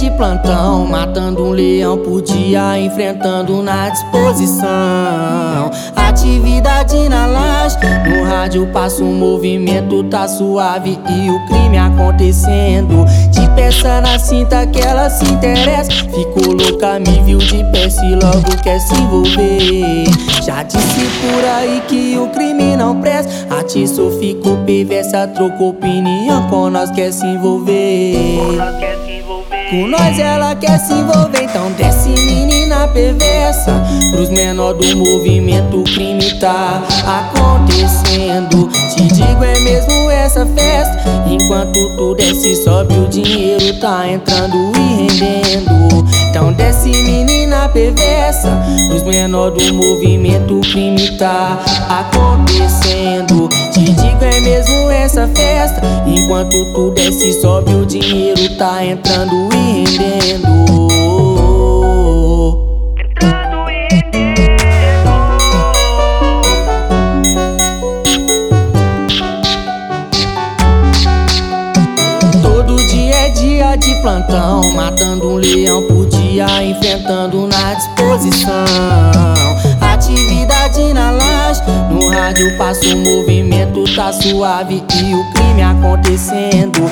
de plantão, matando um leão por dia, enfrentando na disposição. Atividade na laje, no rádio passa um movimento, tá suave e o crime acontecendo. De peça na cinta que ela se interessa, ficou louca, me viu de pé, se logo quer se envolver. Já disse por aí que o crime não presta, a só ficou perversa, trocou opinião com nós, quer se envolver. Com nós ela quer se envolver, então desce menina perversa. Pros menor do movimento o crime tá acontecendo. Te digo é mesmo essa festa Enquanto tu desce sobe o dinheiro tá entrando e rendendo Então desce menina perversa Pros menor do movimento crime tá acontecendo Te digo é mesmo essa festa Enquanto tu desce sobe o dinheiro tá entrando e rendendo. Todo dia é dia de plantão, matando um leão por dia, enfrentando na disposição. Atividade na laje, no rádio passa o movimento, tá suave e o crime acontecendo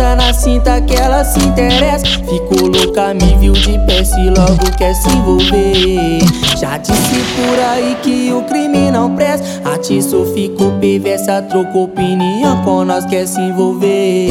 na cinta que ela se interessa. Ficou louca, me viu de pé, se logo quer se envolver. Já disse por aí que o crime não presta. A só ficou perversa, trocou opinião com nós quer se envolver.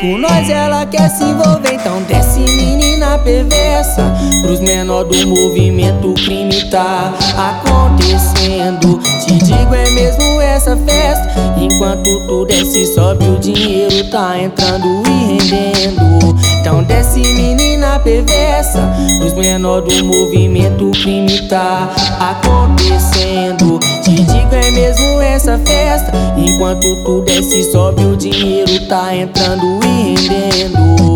Com nós ela quer se envolver, então desce menina perversa. Pros menor do movimento o crime tá acontecendo. Te digo é mesmo essa festa Enquanto tu desce sobe o dinheiro tá entrando e rendendo. Então desce menina perversa Pros menor do movimento o crime tá acontecendo. Te digo é mesmo essa festa? Enquanto tu desce sobe o dinheiro tá entrando e rendendo